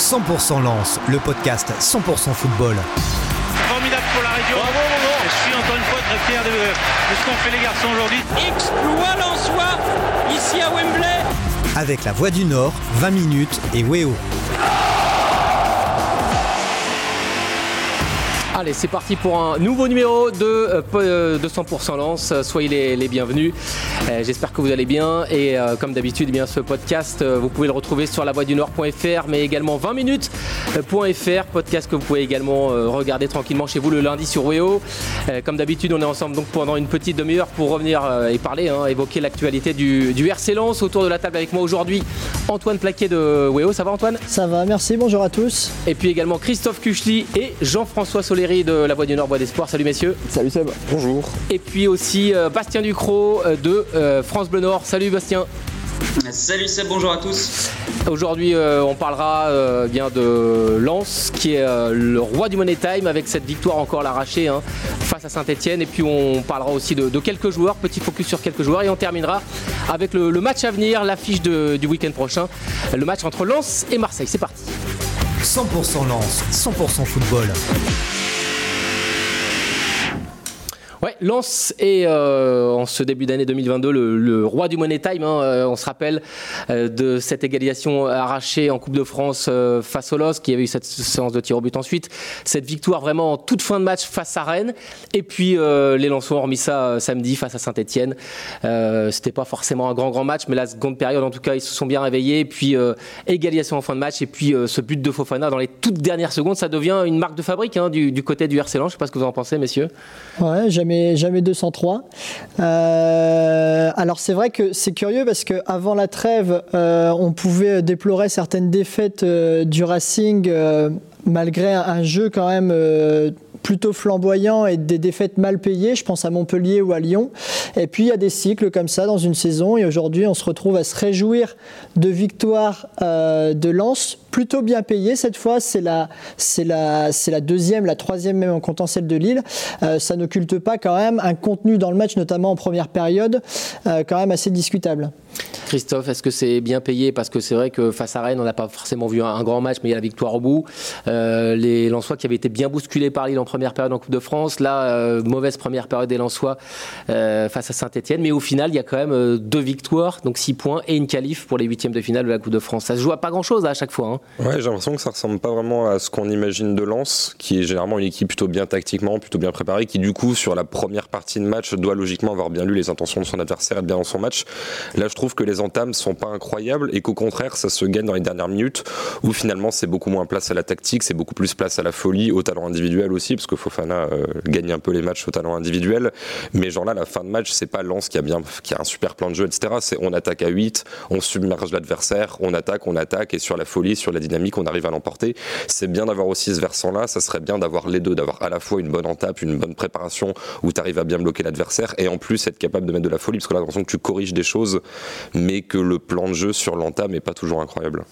100% Lance, le podcast 100% football. Formidable pour la région. Je suis encore une fois très fier de, de ce qu'ont fait les garçons aujourd'hui. Exploit Lensois ici à Wembley. Avec la Voix du Nord, 20 minutes et Weo. Allez, c'est parti pour un nouveau numéro de, euh, de 100% Lance. Soyez les, les bienvenus. Euh, J'espère que vous allez bien. Et euh, comme d'habitude, eh bien ce podcast, euh, vous pouvez le retrouver sur lavoidunord.fr, mais également 20 minutes.fr. Podcast que vous pouvez également euh, regarder tranquillement chez vous le lundi sur Weo. Euh, comme d'habitude, on est ensemble donc pendant une petite demi-heure pour revenir euh, et parler, hein, évoquer l'actualité du, du RC Lens. Autour de la table avec moi aujourd'hui, Antoine Plaquet de Weo. Ça va Antoine? Ça va, merci, bonjour à tous. Et puis également Christophe Kuchli et Jean-François Soléry de La Voix du Nord, Voix d'Espoir. Salut messieurs. Salut Seb. Bonjour. Et puis aussi euh, Bastien Ducrot euh, de euh, France Bleu Nord. Salut Bastien. Salut Seb, bonjour à tous. Aujourd'hui, euh, on parlera euh, bien de Lens, qui est euh, le roi du Money Time, avec cette victoire encore l'arraché hein, face à Saint-Etienne. Et puis, on parlera aussi de, de quelques joueurs, petit focus sur quelques joueurs. Et on terminera avec le, le match à venir, l'affiche de- du week-end prochain, le match entre Lens et Marseille. C'est parti. 100% Lance, 100% football. Ouais, Lens est euh, en ce début d'année 2022 le, le roi du Money Time. hein. Euh, on se rappelle euh, de cette égalisation arrachée en Coupe de France euh, face au LOS, qui avait eu cette séance de tir au but ensuite. Cette victoire vraiment en toute fin de match face à Rennes. Et puis euh, les Lensois ont remis ça samedi face à Saint-Etienne. C'était pas forcément un grand grand match, mais la seconde période en tout cas ils se sont bien réveillés. Et puis égalisation en fin de match et puis ce but de Fofana dans les toutes dernières secondes, ça devient une marque de fabrique hein, du, du côté du RC Lens. Je sais pas ce que vous en pensez, messieurs. Ouais, jamais 203. Euh, alors c'est vrai que c'est curieux parce que avant la trêve, euh, on pouvait déplorer certaines défaites euh, du Racing malgré un, jeu quand même. plutôt flamboyant et des défaites mal payées, je pense à Montpellier ou à Lyon. Et puis il y a des cycles comme ça dans une saison et aujourd'hui on se retrouve à se réjouir de victoires de Lens plutôt bien payées cette fois. C'est la, deuxième, la troisième même en comptant celle de Lille. Euh, ça n'occulte pas quand même un contenu dans le match, notamment en première période, euh, quand même assez discutable. Christophe, est-ce que c'est bien payé? Parce que c'est vrai que face à Rennes, on n'a pas forcément vu un, grand match, mais il y a la victoire au bout. Euh, les Lensois qui avaient été bien bousculés par Lille en première période en Coupe de France. Là, mauvaise première période des Lensois face à Saint-Etienne. Mais au final, il y a quand même deux victoires, donc six points, et une qualif pour les huitièmes de finale de la Coupe de France. Ça se joue à pas grand-chose à chaque fois. hein. Ouais, j'ai l'impression que ça ressemble pas vraiment à ce qu'on imagine de Lens, qui est généralement une équipe plutôt bien tactiquement, plutôt bien préparée, qui du coup sur la première partie de match doit logiquement avoir bien lu les intentions de son adversaire, être bien dans son match. Là, je trouve que les entames sont pas incroyables et qu'au contraire, ça se gagne dans les dernières minutes, où finalement c'est beaucoup moins place à la tactique, c'est beaucoup plus place à la folie, au talent individuel aussi, parce que Fofana euh, gagne un peu les matchs au talent individuel. Mais genre là, la fin de match, c'est pas Lens qui a bien, qui a un super plan de jeu, etc. C'est on attaque à 8, on submerge l'adversaire, on attaque, on attaque, et sur la folie, sur la dynamique, on arrive à l'emporter. C'est bien d'avoir aussi ce versant-là, ça serait bien d'avoir les deux, d'avoir à la fois une bonne entape, une bonne préparation, où tu arrives à bien bloquer l'adversaire, et en plus être capable de mettre de la folie, parce que là, l'impression que tu corriges des choses, mais que le plan de jeu sur l'entame n'est pas toujours incroyable.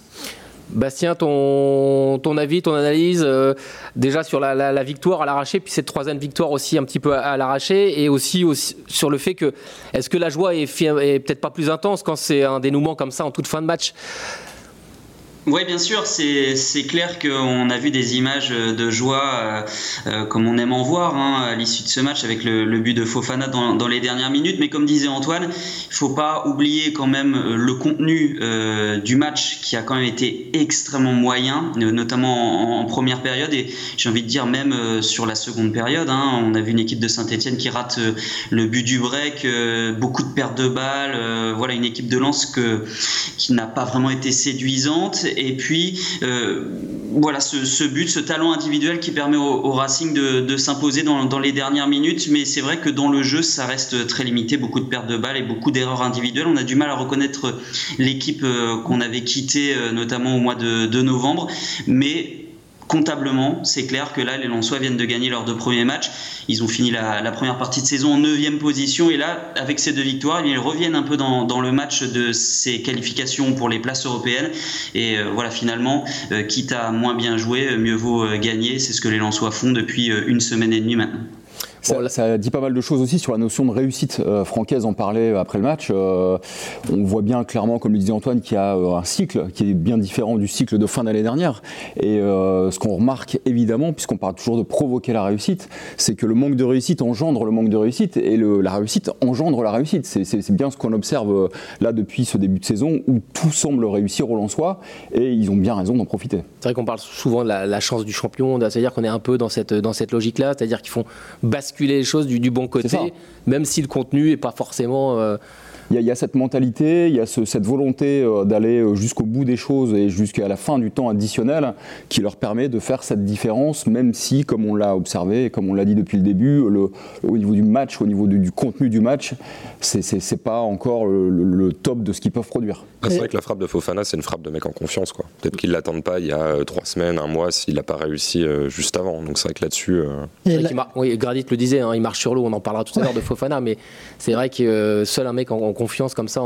Bastien, ton, ton avis, ton analyse, euh, déjà sur la, victoire à l'arraché, puis cette troisième victoire aussi un petit peu à, à l'arraché, et aussi, sur le fait que, est-ce que la joie est, est peut-être pas plus intense quand c'est un dénouement comme ça en toute fin de match? Oui, bien sûr, c'est clair qu'on a vu des images de joie euh, euh, comme on aime en voir hein, à l'issue de ce match avec le, but de Fofana dans, les dernières minutes. Mais comme disait Antoine, il faut pas oublier quand même euh, le contenu du match qui a quand même été extrêmement moyen, notamment en, première période et j'ai envie de dire même sur la seconde période. hein. on a vu une équipe de Saint-Etienne qui rate le but du break, beaucoup de pertes de balles. voilà une équipe de Lens que, qui n'a pas vraiment été séduisante. Et puis, euh, voilà, ce, but, ce talent individuel qui permet au, Racing de, s'imposer dans, dans les dernières minutes. Mais c'est vrai que dans le jeu, ça reste très limité. Beaucoup de pertes de balles et beaucoup d'erreurs individuelles. On a du mal à reconnaître l'équipe euh, qu'on avait quittée, euh, notamment au mois de, de novembre. Mais comptablement, c'est clair que là, les Lensois viennent de gagner leurs deux premiers matchs. Ils ont fini la, première partie de saison en 9 position. Et là, avec ces deux victoires, ils reviennent un peu dans, le match de ces qualifications pour les places européennes. Et euh, voilà, finalement, euh, quitte à moins bien jouer, mieux vaut euh, gagner. C'est ce que les Lensois font depuis euh, une semaine et demie maintenant. Ça, dit pas mal de choses aussi sur la notion de réussite. Euh, Francaise en parlait après le match. Euh, on voit bien clairement, comme le disait Antoine, qu'il y a euh, un cycle qui est bien différent du cycle de fin d'année dernière. Et ce qu'on remarque évidemment, puisqu'on parle toujours de provoquer la réussite, c'est que le manque de réussite engendre le manque de réussite et la réussite engendre la réussite. C'est bien ce qu'on observe là depuis ce début de saison où tout semble réussir au soi et ils ont bien raison d'en profiter. C'est vrai qu'on parle souvent de la, chance du champion, c'est-à-dire qu'on est un peu dans cette, dans cette logique-là, c'est-à-dire qu'ils font basculer les choses du, bon côté, même si le contenu n'est pas forcément. Euh, il y, a cette mentalité, il y a cette volonté euh, d'aller euh, jusqu'au bout des choses et jusqu'à la fin du temps additionnel qui leur permet de faire cette différence, même si, comme on l'a observé et comme on l'a dit depuis le début, le, au niveau du match, au niveau du, contenu du match, c'est pas encore le, top de ce qu'ils peuvent produire. Ah, c'est vrai que la frappe de Fofana, c'est une frappe de mec en confiance. Peut-être qu'ils ne l'attendent pas il y a euh, trois semaines, un mois, s'il n'a pas réussi juste avant. Donc c'est vrai que là-dessus. Oui, Gradit le disait, hein, il marche sur l'eau, on en parlera tout à l'heure de Fofana, mais c'est vrai que seul un mec en confiance comme ça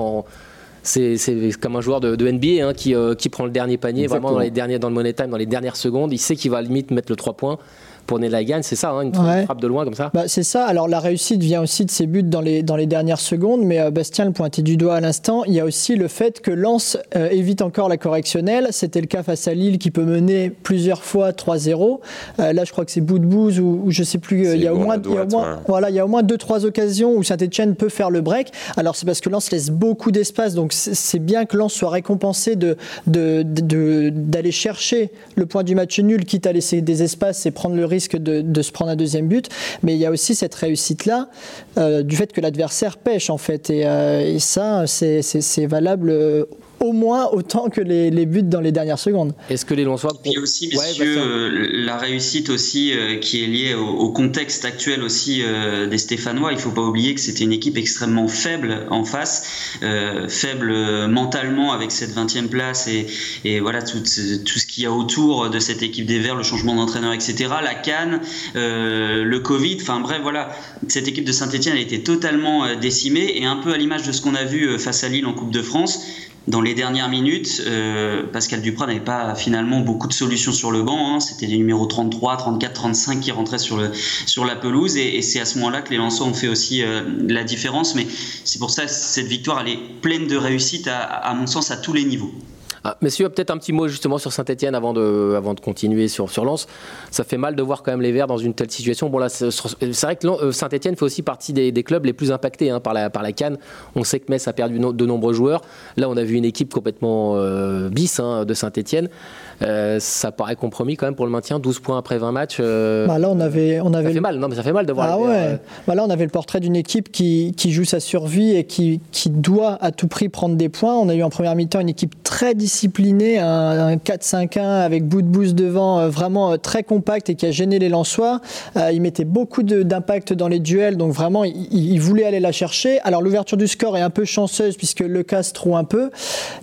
c'est comme un joueur de, NBA hein, euh, qui, prend le dernier panier vraiment dans les derniers dans le money time dans les dernières secondes. Il sait qu'il va limite mettre le 3 points pour gagne, c'est ça, hein, une frappe de loin comme ça bah, C'est ça. Alors la réussite vient aussi de ses buts dans les, dans les dernières secondes, mais euh, Bastien le pointait du doigt à l'instant. Il y a aussi le fait que Lens euh, évite encore la correctionnelle. C'était le cas face à Lille qui peut mener plusieurs fois 3-0. Euh, là, je crois que c'est bout de bouse ou, je sais plus. Il y a au moins, voilà, il y a au moins deux trois occasions où Saint-Etienne peut faire le break. Alors c'est parce que Lens laisse beaucoup d'espace, donc c'est bien que Lens soit récompensé de d'aller de, de, chercher le point du match nul, quitte à laisser des espaces et prendre le risque de, se prendre un deuxième but, mais il y a aussi cette réussite-là euh, du fait que l'adversaire pêche en fait. Et, euh, et ça, c'est valable au moins autant que les, buts dans les dernières secondes. Est-ce que les Lensois... Il y a aussi, messieurs, euh, la réussite aussi euh, qui est liée au, contexte actuel aussi euh, des Stéphanois. Il ne faut pas oublier que c'était une équipe extrêmement faible en face, faible mentalement avec cette 20e place et, et voilà tout, tout ce qu'il y a autour de cette équipe des Verts, le changement d'entraîneur, etc. La Cannes, le Covid, enfin bref, voilà, cette équipe de Saint-Etienne a été totalement décimée et un peu à l'image de ce qu'on a vu face à Lille en Coupe de France dans les dernières minutes, euh, Pascal Duprat n'avait pas finalement beaucoup de solutions sur le banc. Hein. C'était les numéros 33, 34, 35 qui rentraient sur, la pelouse. Et, c'est à ce moment-là que les Lensois ont fait aussi euh, la différence. Mais c'est pour ça que cette victoire, elle est pleine de réussite, à mon sens, à tous les niveaux. Ah, messieurs, peut-être un petit mot justement sur Saint-Etienne avant de, avant de continuer sur, sur Lens. Ça fait mal de voir quand même les Verts dans une telle situation. Bon, là, c'est vrai que euh, Saint-Etienne fait aussi partie des, clubs les plus impactés hein, par, la, par la Cannes. On sait que Metz a perdu de nombreux joueurs. Là, on a vu une équipe complètement euh, bis hein, de Saint-Etienne. Euh, ça paraît compromis quand même pour le maintien, 12 points après 20 matchs. Euh, bah là, on avait, on avait. Ça fait mal, non, mais ça fait mal de voir. Ah ouais. Euh, bah là, on avait le portrait d'une équipe qui, qui, joue sa survie et qui, qui, doit à tout prix prendre des points. On a eu en première mi-temps une équipe très disciplinée, un, 4-5-1 avec bout de boost devant, vraiment très compact et qui a gêné les Lensois. il mettait beaucoup d'impact dans les duels, donc vraiment, il, voulait aller la chercher. Alors l'ouverture du score est un peu chanceuse puisque le casse trouve un peu,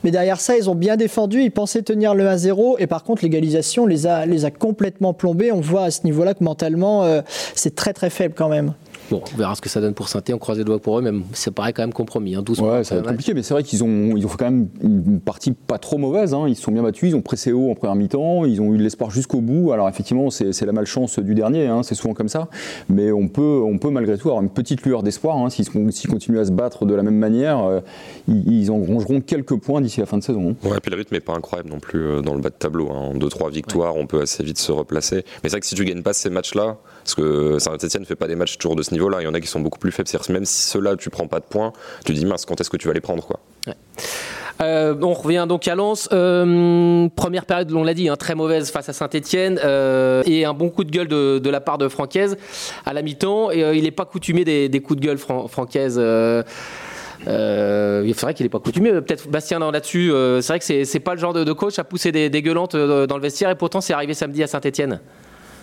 mais derrière ça, ils ont bien défendu. Ils pensaient tenir le 1-0 et par contre, l'égalisation les a, complètement plombés. On voit à ce niveau-là que mentalement, euh, c'est très très faible quand même. Bon, on verra ce que ça donne pour saint on croise les doigts pour eux, même ça paraît quand même compromis. Hein, ouais, ça va être compliqué, mais c'est vrai qu'ils ont, ils ont fait quand même une partie pas trop mauvaise. Hein. Ils se sont bien battus, ils ont pressé haut en première mi-temps, ils ont eu de l'espoir jusqu'au bout. Alors effectivement, c'est la malchance du dernier, hein. c'est souvent comme ça. Mais on peut, on peut malgré tout avoir une petite lueur d'espoir. Hein. S'ils continuent à se battre de la même manière, euh, ils, engrangeront quelques points d'ici la fin de saison. Ouais, et puis le rythme n'est pas incroyable non plus euh, dans le bas de tableau. En 2-3 victoires, on peut assez vite se replacer. Mais c'est vrai que si tu gagnes pas ces matchs-là, parce que Saint-Etienne ne fait pas des matchs toujours de ce niveau-là, il y en a qui sont beaucoup plus faible. Même si ceux-là, tu prends pas de points, tu dis mince, quand est-ce que tu vas les prendre quoi? Euh, on revient donc à Lens. Euh, première période, on l'a dit, hein, très mauvaise face à Saint-Etienne euh, et un bon coup de gueule de, la part de Francaise à la mi-temps. Et il n'est pas coutumé des, coups de gueule Francaise. il faudrait qu'il n'est pas coutumé. Peut-être Bastien là-dessus. c'est vrai que c'est pas le genre de, coach à pousser des, des gueulantes dans le vestiaire et pourtant c'est arrivé samedi à Saint-Etienne.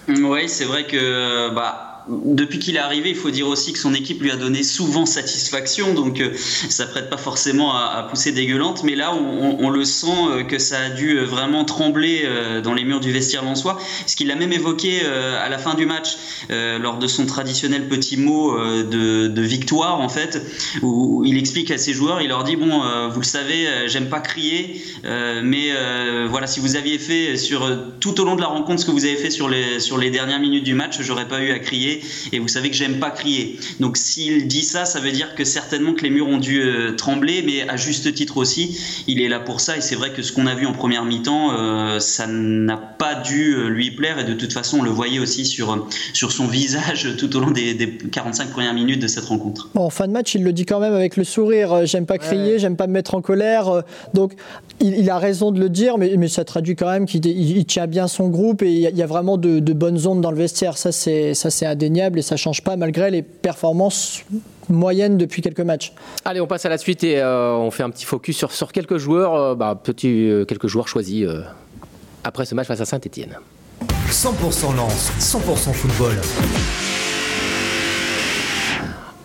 Oui, c'est vrai que bah, depuis qu'il est arrivé, il faut dire aussi que son équipe lui a donné souvent satisfaction, donc euh, ça prête pas forcément à, pousser dégueulante, mais là on, le sent euh, que ça a dû euh, vraiment trembler dans les murs du vestiaire lensois, ce qu'il a même évoqué à la fin du match lors de son traditionnel petit mot de, victoire en fait, où il explique à ses joueurs, il leur dit bon, vous le savez, j'aime pas crier, mais voilà, si vous aviez fait sur tout au long de la rencontre ce que vous avez fait sur les sur les dernières minutes du match, j'aurais pas eu à crier crier et vous savez que j'aime pas crier. Donc s'il dit ça, ça veut dire que certainement que les murs ont dû trembler, mais à juste titre aussi, il est là pour ça et c'est vrai que ce qu'on a vu en première mi-temps, ça n'a pas dû lui plaire et de toute façon on le voyait aussi sur, sur son visage tout au long des, des 45 premières minutes de cette rencontre. Bon, en fin de match, il le dit quand même avec le sourire, j'aime pas crier, j'aime pas me mettre en colère. Donc il, a raison de le dire, mais, mais ça traduit quand même qu'il tient bien son groupe et il y, a vraiment de, bonnes ondes dans le vestiaire. Ça, c'est indéniable et ça change pas malgré les performances moyennes depuis quelques matchs. Allez, on passe à la suite et euh, on fait un petit focus sur, sur quelques joueurs, euh, bah, petit, euh, quelques joueurs choisis après ce match face à Saint-Etienne. 100% lance, 100% football.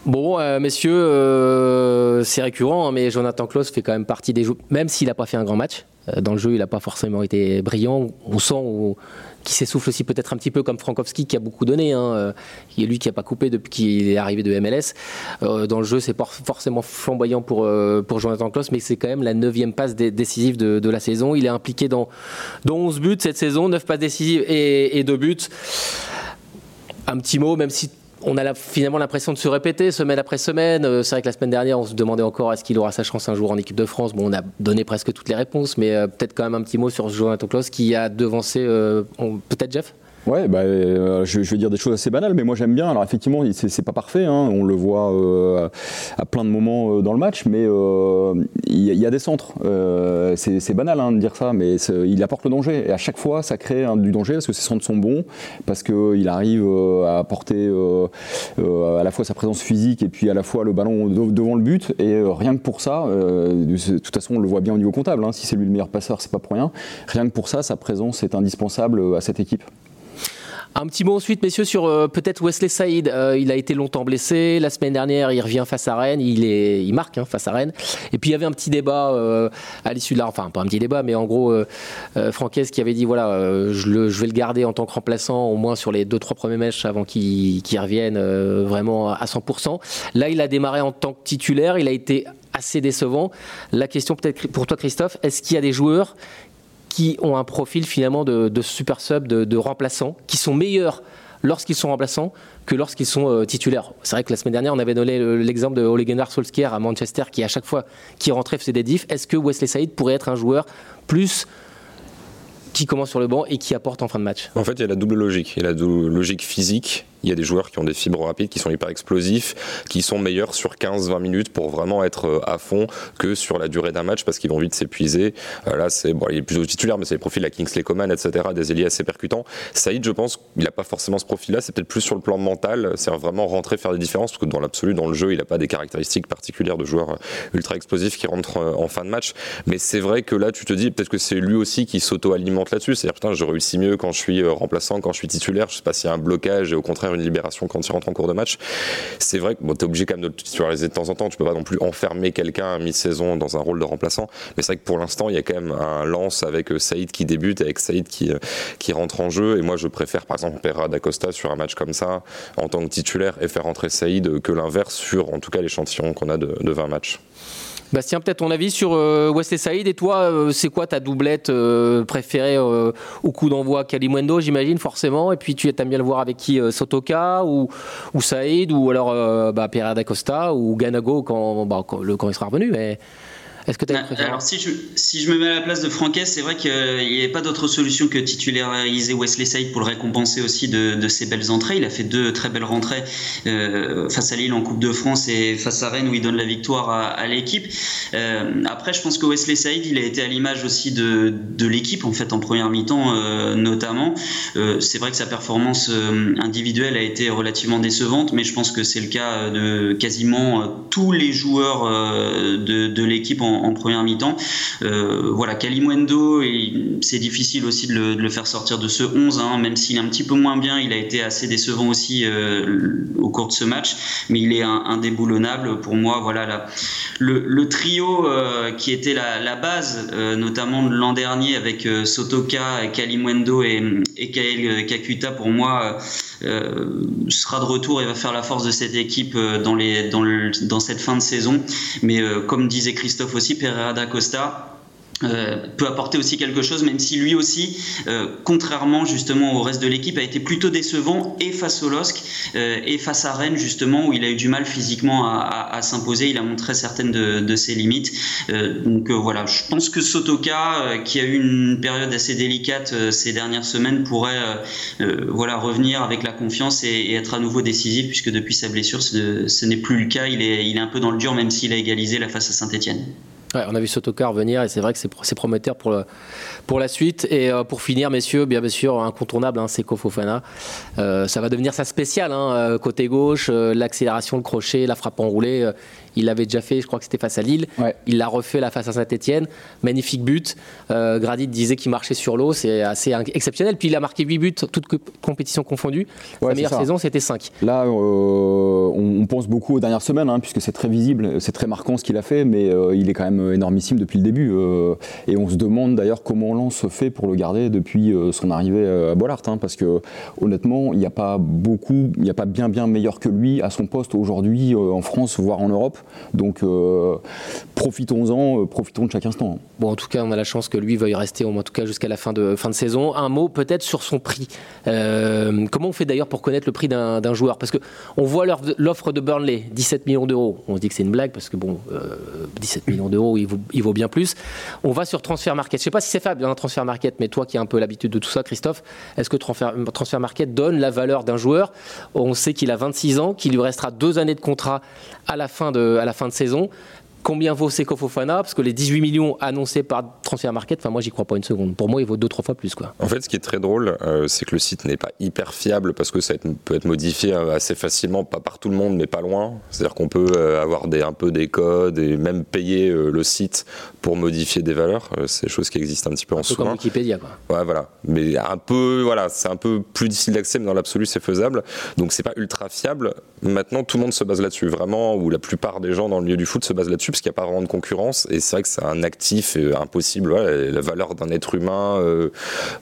Bon, euh, messieurs, euh, c'est récurrent, hein, mais Jonathan Klaus fait quand même partie des joueurs, même s'il n'a pas fait un grand match. Euh, dans le jeu, il n'a pas forcément été brillant. On sent qu'il s'essouffle aussi peut-être un petit peu comme Frankowski qui a beaucoup donné. Hein, est lui qui n'a pas coupé depuis qu'il est arrivé de MLS. dans le jeu, c'est pas forcément flamboyant pour, Jonathan Klaus, mais c'est quand même la neuvième passe décisive de, la saison. Il est impliqué dans, dans 11 buts cette saison, 9 passes décisives et, et 2 buts. Un petit mot, même si on a finalement l'impression de se répéter semaine après semaine. Euh, c'est vrai que la semaine dernière, on se demandait encore est-ce qu'il aura sa chance un jour en équipe de France? Bon, on a donné presque toutes les réponses, mais euh, peut-être quand même un petit mot sur Jonathan Klaus qui a devancé, euh, peut-être Jeff? Ouais, bah, euh, je, vais dire des choses assez banales, mais moi j'aime bien. Alors effectivement, c'est pas parfait, hein, on le voit euh, à plein de moments euh, dans le match, mais il y, a des centres. c'est banal hein, de dire ça, mais il apporte le danger. Et à chaque fois, ça crée du danger parce que ces centres sont bons, parce qu'il arrive à apporter à la fois sa présence physique et puis à la fois le ballon devant le but. Et rien que pour ça, de toute façon, on le voit bien au niveau comptable. Hein, si c'est lui le meilleur passeur, c'est pas pour rien. Rien que pour ça, sa présence est indispensable à cette équipe. Un petit mot ensuite, messieurs, sur euh, peut-être Wesley Saïd. Euh, il a été longtemps blessé. La semaine dernière, il revient face à Rennes. Il, marque hein, face à Rennes. Et puis il y avait un petit débat euh, à l'issue de la. Enfin, pas un petit débat, mais en gros, Franquès qui avait dit voilà, je, vais le garder en tant que remplaçant, au moins sur les deux, trois premiers matchs avant qu'il revienne vraiment à 100%. Là, il a démarré en tant que titulaire. Il a été assez décevant. La question peut-être pour toi, Christophe, est-ce qu'il y a des joueurs qui ont un profil finalement de, super sub, de, remplaçants, qui sont meilleurs lorsqu'ils sont remplaçants que lorsqu'ils sont euh, titulaires. C'est vrai que la semaine dernière, on avait donné l'exemple de Ole Gunnar Solskjaer à Manchester, qui à chaque fois qui rentrait faisait des diffs. Est-ce que Wesley Saïd pourrait être un joueur plus qui commence sur le banc et qui apporte en fin de match? En fait, il y a la double logique. Il y a la logique physique il y a des joueurs qui ont des fibres rapides, qui sont hyper explosifs, qui sont meilleurs sur 15-20 minutes pour vraiment être euh, à fond que sur la durée d'un match parce qu'ils vont vite s'épuiser. Euh, là, c'est bon, il est plutôt titulaire, mais c'est les profils la Kingsley Coman, etc., des ailiers assez percutants. Saïd, je pense, il n'a pas forcément ce profil-là. C'est peut-être plus sur le plan mental. C'est vraiment rentrer, faire des différences parce que dans l'absolu, dans le jeu, il n'a pas des caractéristiques particulières de joueur euh, ultra explosif qui rentre en fin de match. Mais c'est vrai que là, tu te dis peut-être que c'est lui aussi qui s'auto-alimente là-dessus. C'est-à-dire, putain, je réussis mieux quand je suis remplaçant, quand je suis titulaire. Je sais pas s'il y a un blocage et au contraire une libération quand il rentre en cours de match. C'est vrai que bon, tu es obligé quand même de titulariser de temps en temps. Tu peux pas non plus enfermer quelqu'un à mi-saison dans un rôle de remplaçant. Mais c'est vrai que pour l'instant, il y a quand même un lance avec euh, Saïd qui débute, avec Saïd qui, euh, qui rentre en jeu. Et moi, je préfère par exemple Perra d'Acosta sur un match comme ça en tant que titulaire et faire rentrer Saïd que l'inverse sur en tout cas l'échantillon qu'on a de, de 20 matchs. Bastien, peut-être ton avis sur euh, Wesley Saïd. Et toi, euh, c'est quoi ta doublette euh, préférée au coup d'envoi Kalimwendo, j'imagine, forcément. Et puis, tu aimes bien le voir avec qui Sotoka ou, ou Saïd ou alors bah, Pierre d'Acosta ou Ganago quand, bah, quand, le, quand il sera revenu. Mais... Est-ce que tu as bah, Alors, si je, si je me mets à la place de Franquès, c'est vrai qu'il n'y avait pas d'autre solution que titulariser Wesley Saïd pour le récompenser aussi de, de, ses belles entrées. Il a fait deux très belles rentrées euh, face à Lille en Coupe de France et face à Rennes où il donne la victoire à, à l'équipe. Euh, après, je pense que Wesley Saïd, il a été à l'image aussi de, de l'équipe en fait en première mi-temps euh, notamment. C'est vrai que sa performance individuelle a été relativement décevante, mais je pense que c'est le cas de quasiment tous les joueurs de, de l'équipe en en, première mi-temps. Euh, voilà, Kalimwendo, c'est difficile aussi de le, faire sortir de ce 11, hein, même s'il est un petit peu moins bien, il a été assez décevant aussi euh, au cours de ce match, mais il est indéboulonnable pour moi. Voilà, le, trio euh, qui était la, base, notamment de l'an dernier avec Sotoka, Kalimwendo et, et Kael Kakuta, pour moi, sera de retour et va faire la force de cette équipe dans cette fin de saison. Mais comme disait Christophe aussi, Pereira da Costa, euh, peut apporter aussi quelque chose, même si lui aussi, euh, contrairement justement au reste de l'équipe, a été plutôt décevant et face au LOSC euh, et face à Rennes justement où il a eu du mal physiquement à, s'imposer. Il a montré certaines de, ses limites. donc voilà, je pense que Sotoka, qui a eu une période assez délicate ces dernières semaines, pourrait voilà revenir avec la confiance et, être à nouveau décisif puisque depuis sa blessure, ce, n'est plus le cas. Il est, il est un peu dans le dur même s'il a égalisé la face à Saint-Etienne on a vu Sotoka venir et c'est vrai que c'est prometteur pour, la suite. Et euh, pour finir, messieurs, bien, sûr, incontournable, hein, c'est Kofofana. Euh, ça va devenir sa spéciale, hein, euh, côté gauche, l'accélération, le crochet, la frappe enroulée. Il l'avait déjà fait, je crois que c'était face à Lille. Il l'a refait la face à Saint-Etienne. Magnifique but. Euh, Gradit disait qu'il marchait sur l'eau. C'est assez exceptionnel. Puis il a marqué 8 buts, toutes compétitions confondues. Sa meilleure saison, c'était 5. Là, euh, on, pense beaucoup aux dernières semaines, hein, puisque c'est très visible, c'est très marquant ce qu'il a fait, mais euh, il est quand même énormissime depuis le début. et on se demande d'ailleurs comment Lens fait pour le garder depuis son arrivée à Bollard. Hein, parce que honnêtement, il n'y a pas beaucoup, il n'y a pas bien bien meilleur que lui à son poste aujourd'hui en France, voire en Europe. Donc euh, profitons-en, euh, profitons de chaque instant. Bon, en tout cas, on a la chance que lui veuille rester, en tout cas jusqu'à la fin de, saison. Un mot peut-être sur son prix. Euh, comment on fait d'ailleurs pour connaître le prix d'un joueur? Parce qu'on voit l'offre de Burnley, 17 millions d'euros. On se dit que c'est une blague parce que bon, 17 millions d'euros, il, vaut bien plus. On va sur Transfer Market. Je ne sais pas si c'est faible, un Transfer Market, mais toi qui as un peu l'habitude de tout ça, Christophe, est-ce que Transfer, Transfer Market donne la valeur d'un joueur? On sait qu'il a 26 ans, qu'il lui restera deux années de contrat à la fin de, à la fin de saison. Combien vaut Seko Fofana Parce que les 18 millions annoncés par Transfer Market, enfin moi j'y crois pas une seconde. Pour moi, il vaut deux trois fois plus quoi. En fait, ce qui est très drôle, euh, c'est que le site n'est pas hyper fiable parce que ça peut être modifié euh, assez facilement, pas par tout le monde, mais pas loin. C'est-à-dire qu'on peut euh, avoir des, un peu des codes et même payer le site pour modifier des valeurs. c'est des choses qui existent un petit peu un en peu Comme Wikipédia quoi. Ouais, voilà. Mais un peu, voilà, c'est un peu plus difficile d'accès, mais dans l'absolu, c'est faisable. Donc c'est pas ultra fiable. Maintenant, tout le monde se base là-dessus, vraiment, ou la plupart des gens dans le milieu du foot se basent là-dessus parce qu'il n'y a pas vraiment de concurrence. Et c'est vrai que c'est un actif euh, impossible. la valeur d'un être humain euh,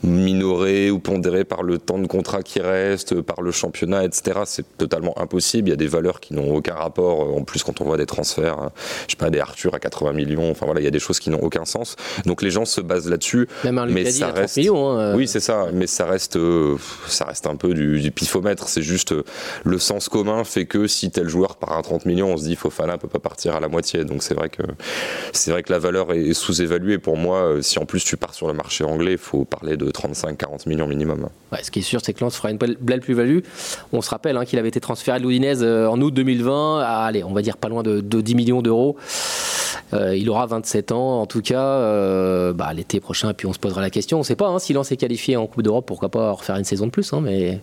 minoré ou pondéré par le temps de contrat qui reste, par le championnat, etc. C'est totalement impossible. Il y a des valeurs qui n'ont aucun rapport. En plus, quand on voit des transferts, hein, je sais pas, des Arthur à 80 millions. Enfin voilà, il y a des choses qui n'ont aucun sens. Donc les gens se basent là-dessus. mais ça reste. Millions, hein, euh. Oui, c'est ça. Mais ça reste, ça reste un peu du, du pifomètre. C'est juste le sens commun fait que si tel joueur part à 30 millions, on se dit Fofana peut pas partir à la moitié. Donc c'est vrai que c'est vrai que la valeur est sous-évaluée. Pour moi, euh, si en plus tu pars sur le marché anglais, il faut parler de 35-40 millions minimum. ce qui est sûr, c'est que Lens fera une belle plus-value. On se rappelle hein, qu'il avait été transféré à l'Oudinez euh, en août 2020 à, allez, on va dire pas loin de, 10 millions d'euros. Euh, il aura 27 ans, en tout cas, bah, l'été prochain, et puis on se posera la question. On ne sait pas hein, si Lens est qualifié en Coupe d'Europe, pourquoi pas refaire une saison de plus, hein, mais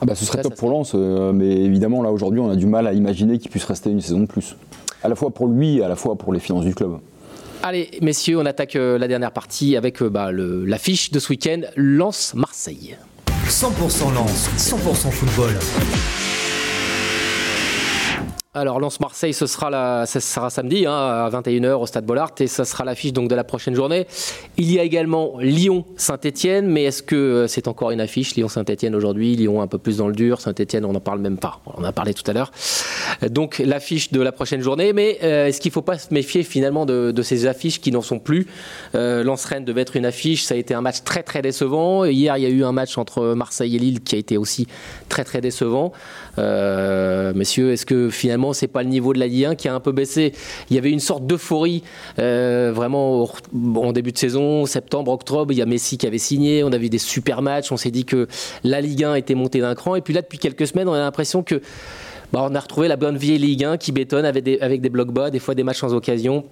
ah bah, ce serait top pour Lens, euh, mais évidemment, là, aujourd'hui, on a du mal à imaginer qu'il puisse rester une saison de plus. À la fois pour lui et à la fois pour les finances du club. Allez, messieurs, on attaque euh, la dernière partie avec euh, bah, l'affiche de ce week-end, Lens-Marseille. 100% Lens, 100% football. Alors Lens-Marseille, ce sera, la, ce sera samedi hein, à 21h au Stade Bollard et ça sera l'affiche donc de la prochaine journée. Il y a également Lyon-Saint-Etienne, mais est-ce que euh, c'est encore une affiche Lyon-Saint-Etienne aujourd'hui, Lyon un peu plus dans le dur, Saint-Etienne on n'en parle même pas, on en a parlé tout à l'heure. Donc l'affiche de la prochaine journée, mais euh, est-ce qu'il ne faut pas se méfier finalement de, ces affiches qui n'en sont plus? Euh, Lens-Rennes devait être une affiche, ça a été un match très très décevant. Hier il y a eu un match entre Marseille et Lille qui a été aussi très très décevant. messieurs, est-ce que finalement c'est pas le niveau de la Ligue 1 qui a un peu baissé. Il y avait une sorte d'euphorie euh, vraiment en début de saison, septembre, octobre. Il y a Messi qui avait signé. On a vu des super matchs. On s'est dit que la Ligue 1 était montée d'un cran. Et puis là, depuis quelques semaines, on a l'impression que bah, on a retrouvé la bonne vieille Ligue 1 qui bétonne avec des, avec des blocs bas, des fois des matchs sans occasion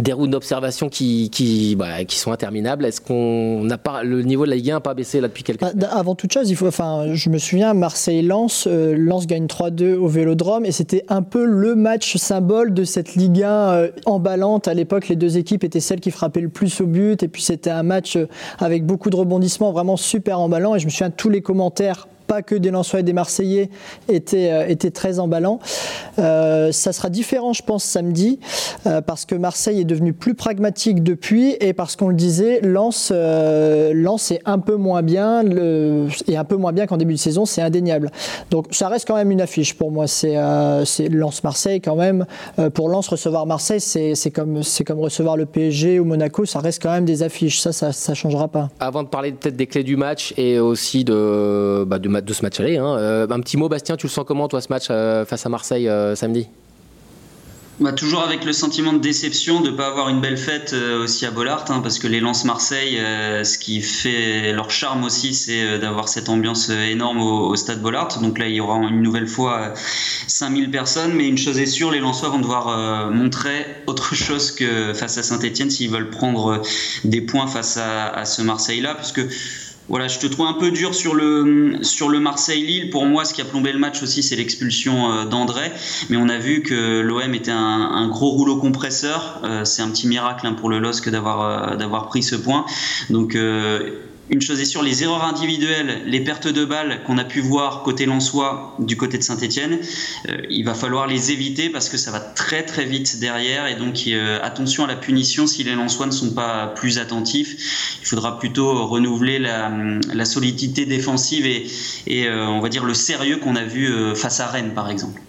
des routes d'observation qui, qui, bah, qui, sont interminables. Est-ce qu'on n'a pas le niveau de la Ligue 1 n'a pas baissé là depuis quelques bah, Avant toute chose, il faut, enfin, je me souviens Marseille-Lens, euh, Lens gagne 3-2 au Vélodrome et c'était un peu le match symbole de cette Ligue 1 euh, emballante. À l'époque, les deux équipes étaient celles qui frappaient le plus au but et puis c'était un match euh, avec beaucoup de rebondissements, vraiment super emballant. Et je me souviens tous les commentaires que des Lensois et des Marseillais était, était très emballant. ça sera différent, je pense, samedi, parce que Marseille est devenu plus pragmatique depuis et parce qu'on le disait, Lens, Lens est un peu moins bien, le, un peu moins bien qu'en début de saison, c'est indéniable. Donc ça reste quand même une affiche pour moi. C'est Lens-Marseille quand même. pour Lens, recevoir Marseille, c'est comme, comme recevoir le PSG ou Monaco, ça reste quand même des affiches. Ça, ça ne changera pas. Avant de parler peut-être des clés du match et aussi de, bah, de, ce match aller, hein, euh, un petit mot, Bastien, tu le sens comment toi ce match euh, face à Marseille euh, samedi? Bah, toujours avec le sentiment de déception de ne pas avoir une belle fête aussi à Bollard, hein, parce que les Lens Marseille, ce qui fait leur charme aussi, c'est d'avoir cette ambiance énorme au, stade Bollard. Donc là, il y aura une nouvelle fois 5000 personnes, mais une chose est sûre, les Lensois vont devoir montrer autre chose que face à Saint-Etienne s'ils veulent prendre des points face à, à ce Marseille-là, puisque voilà, je te trouve un peu dur sur le, Marseille-Lille. Pour moi, ce qui a plombé le match aussi, c'est l'expulsion euh, d'André. Mais on a vu que l'OM était un, gros rouleau compresseur. Euh, c'est un petit miracle hein, pour le LOSC d'avoir euh, d'avoir pris ce point. Donc, une chose est sûre, les erreurs individuelles, les pertes de balles qu'on a pu voir côté Lensois, du côté de Saint-Etienne, euh, il va falloir les éviter parce que ça va très très vite derrière et donc euh, attention à la punition si les Lensois ne sont pas plus attentifs. Il faudra plutôt renouveler la, solidité défensive et, euh, on va dire le sérieux qu'on a vu face à Rennes par exemple.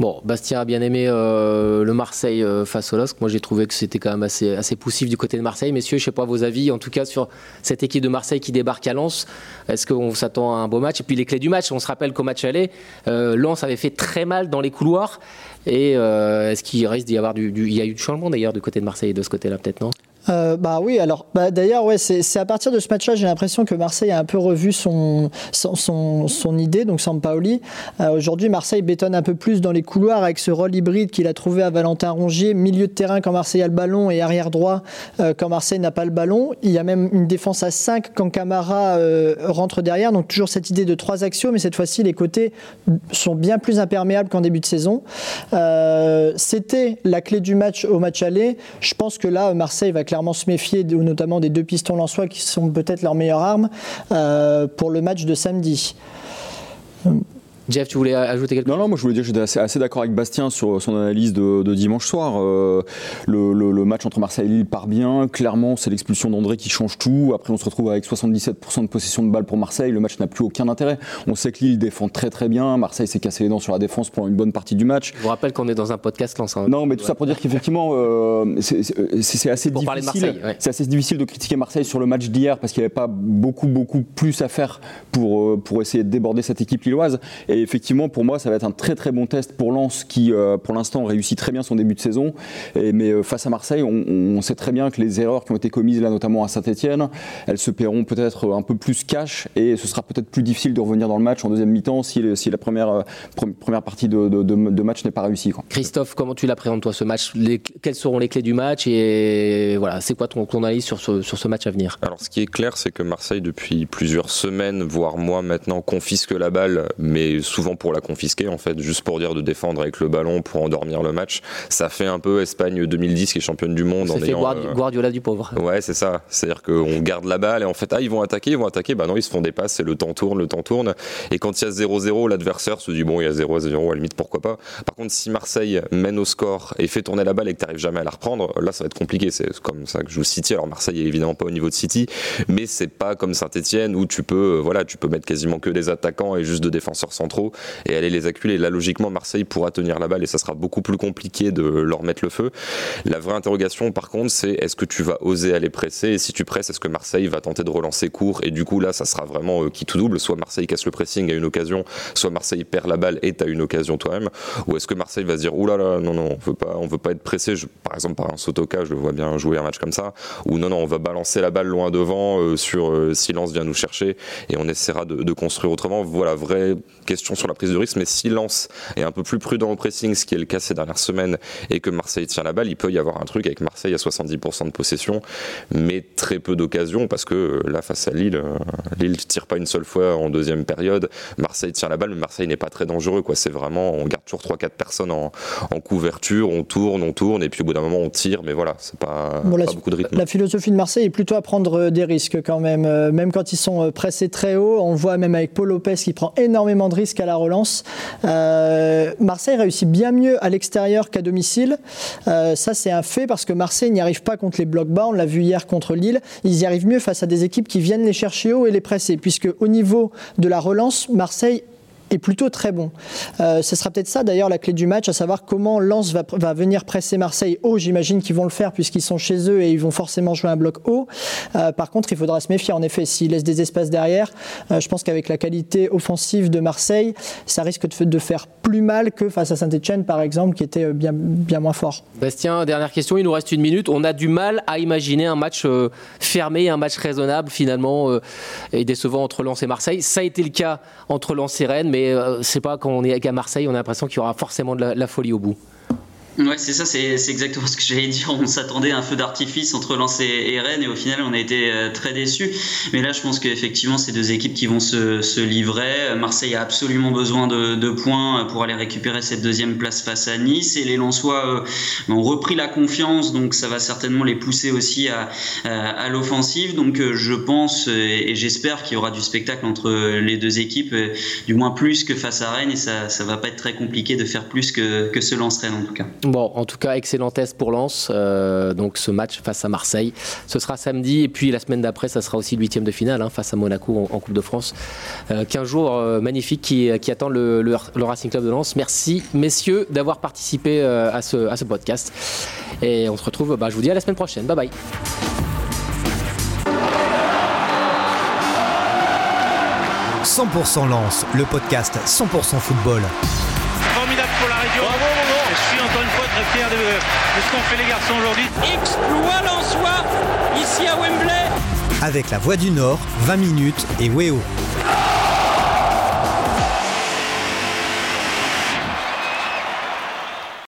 Bon, Bastien a bien aimé euh, le Marseille euh, face au LOSC. Moi, j'ai trouvé que c'était quand même assez, assez poussif du côté de Marseille. Messieurs, je ne sais pas vos avis, en tout cas, sur cette équipe de Marseille qui débarque à Lens. Est-ce qu'on s'attend à un beau match? Et puis, les clés du match, on se rappelle qu'au match aller, euh, Lens avait fait très mal dans les couloirs. Et est-ce qu'il risque d'y avoir du, du, Il y a eu du changement d'ailleurs du côté de Marseille de ce côté-là, peut-être, non? Euh, bah oui, alors bah, d'ailleurs, ouais, c'est à partir de ce match-là, j'ai l'impression que Marseille a un peu revu son, son, son, idée, donc Sampaoli. Euh, Aujourd'hui, Marseille bétonne un peu plus dans les couloirs avec ce rôle hybride qu'il a trouvé à Valentin Rongier, milieu de terrain quand Marseille a le ballon et arrière droit euh, quand Marseille n'a pas le ballon. Il y a même une défense à 5 quand Camara euh, rentre derrière, donc toujours cette idée de trois axios, mais cette fois-ci, les côtés sont bien plus imperméables qu'en début de saison. C'était la clé du match au match aller. Je pense que là, Marseille va clairement se méfier, notamment des deux pistons lensois qui sont peut-être leur meilleure arme euh, pour le match de samedi. Jeff, tu voulais ajouter quelque chose Non, non, moi je voulais dire que j'étais assez, d'accord avec Bastien sur son analyse de, dimanche soir. Euh, le, match entre Marseille et Lille part bien. Clairement, c'est l'expulsion d'André qui change tout. Après, on se retrouve avec 77% de possession de balle pour Marseille. Le match n'a plus aucun intérêt. On sait que Lille défend très très bien. Marseille s'est cassé les dents sur la défense pendant une bonne partie du match. Je vous rappelle qu'on est dans un podcast lancé. Non, mais tout ça pour dire qu'effectivement, euh, c'est assez difficile. C'est assez difficile de critiquer Marseille sur le match d'hier parce qu'il n'y avait pas beaucoup beaucoup plus à faire pour, euh, pour essayer de déborder cette équipe lilloise. Et et effectivement, pour moi, ça va être un très très bon test pour Lens qui, euh, pour l'instant, réussit très bien son début de saison. mais euh, face à Marseille, on, sait très bien que les erreurs qui ont été commises là, notamment à Saint-Etienne, elles se paieront peut-être un peu plus cash et ce sera peut-être plus difficile de revenir dans le match en deuxième mi-temps si, si, la première, euh, première partie de, de, match n'est pas réussie. Christophe, comment tu l'appréhendes toi ce match? Quelles seront les clés du match et voilà, c'est quoi ton, ton analyse sur ce, sur ce match à venir? Alors, ce qui est clair, c'est que Marseille, depuis plusieurs semaines, voire mois maintenant, confisque la balle, mais souvent pour la confisquer, en fait, juste pour dire de défendre avec le ballon pour endormir le match. Ça fait un peu Espagne 2010 qui est championne du monde. en fait ayant, euh, Guardiola du pauvre. Ouais, c'est ça. C'est-à-dire qu'on garde la balle et en fait, ah, ils vont attaquer, ils vont attaquer. Bah non, ils se font des passes et le temps tourne, le temps tourne. Et quand il y a 0-0, l'adversaire se dit, bon, il y a 0-0, à la limite, pourquoi pas. Par contre, si Marseille mène au score et fait tourner la balle et que tu n'arrives jamais à la reprendre, là, ça va être compliqué. C'est comme ça que je joue City. Alors, Marseille est évidemment pas au niveau de City, mais c'est pas comme Saint-Etienne où tu peux, voilà, tu peux mettre quasiment que des attaquants et juste de défenseurs centraux et aller les acculer. Là, logiquement, Marseille pourra tenir la balle et ça sera beaucoup plus compliqué de leur mettre le feu. La vraie interrogation, par contre, c'est est-ce que tu vas oser aller presser Et si tu presses, est-ce que Marseille va tenter de relancer court Et du coup, là, ça sera vraiment euh, qui tout double. Soit Marseille casse le pressing à une occasion, soit Marseille perd la balle et tu as une occasion toi-même. Ou est-ce que Marseille va se dire, oulala, non, non, on veut pas, on veut pas être pressé. par exemple, par un Sotoka, je le vois bien jouer un match comme ça. Ou non, non, on va balancer la balle loin devant euh, sur euh, silence vient nous chercher et on essaiera de construire autrement. Voilà, vraie question sur la prise de risque, mais si Lens est un peu plus prudent au pressing, ce qui est le cas ces dernières semaines, et que Marseille tient la balle, il peut y avoir un truc avec Marseille à 70% de possession, mais très peu d'occasions, parce que là, face à Lille, euh, Lille ne tire pas une seule fois en deuxième période, Marseille tient la balle, mais Marseille n'est pas très dangereux, quoi. C'est vraiment, on garde toujours 3-4 personnes en, couverture, on tourne, on tourne, et puis au bout d'un moment, on tire, mais voilà, c'est pas, pas beaucoup de rythme. La philosophie de Marseille est plutôt à prendre euh, des risques quand même, même quand ils sont pressés très haut, on voit même avec Paul Lopez qui prend énormément de risques à la relance. Euh, Marseille réussit bien mieux à l'extérieur qu'à domicile. Euh, ça, c'est un fait parce que Marseille n'y arrive pas contre les blocs bas. On l'a vu hier contre Lille. Ils y arrivent mieux face à des équipes qui viennent les chercher haut et les presser. Puisque au niveau de la relance, Marseille est plutôt très bon. Euh, ce sera peut-être ça d'ailleurs la clé du match, à savoir comment Lens va, venir presser Marseille haut. J'imagine qu'ils vont le faire puisqu'ils sont chez eux et ils vont forcément jouer un bloc haut. Euh, par contre, il faudra se méfier. En effet, s'ils laissent des espaces derrière, euh, je pense qu'avec la qualité offensive de Marseille, ça risque de, faire plus mal que face à Saint-Etienne, par exemple, qui était bien, bien moins fort. Bastien, dernière question. Il nous reste une minute. On a du mal à imaginer un match fermé, un match raisonnable finalement et décevant entre Lens et Marseille. Ça a été le cas entre Lens et Rennes, mais mais euh, c'est pas quand on est à Marseille, on a l'impression qu'il y aura forcément de la folie au bout. Ouais, c'est ça, c'est exactement ce que j'allais dire. On s'attendait à un feu d'artifice entre Lens et, Rennes et au final, on a été euh, très déçus. Mais là, je pense qu'effectivement, c'est deux équipes qui vont se, se, livrer. Marseille a absolument besoin de, de, points pour aller récupérer cette deuxième place face à Nice et les Lensois euh, ont repris la confiance, donc ça va certainement les pousser aussi à, à, l'offensive. Donc, euh, je pense et, j'espère qu'il y aura du spectacle entre les deux équipes, du moins plus que face à Rennes et ça, ça va pas être très compliqué de faire plus que, que ce Lens-Rennes en tout cas. Bon, en tout cas, excellent test pour Lens. Euh, donc ce match face à Marseille, ce sera samedi. Et puis la semaine d'après, ça sera aussi le huitième de finale hein, face à Monaco en, Coupe de France. Euh, 15 jours euh, magnifiques qui, qui attendent le, Racing Club de Lens. Merci messieurs d'avoir participé euh, à, ce, à ce podcast. Et on se retrouve, bah, je vous dis à la semaine prochaine. Bye bye. « 100% Lens, le podcast 100% football. De, ce qu'ont fait les garçons aujourd'hui. Exploit soi ici à Wembley. Avec la Voix du Nord, 20 minutes et Weo.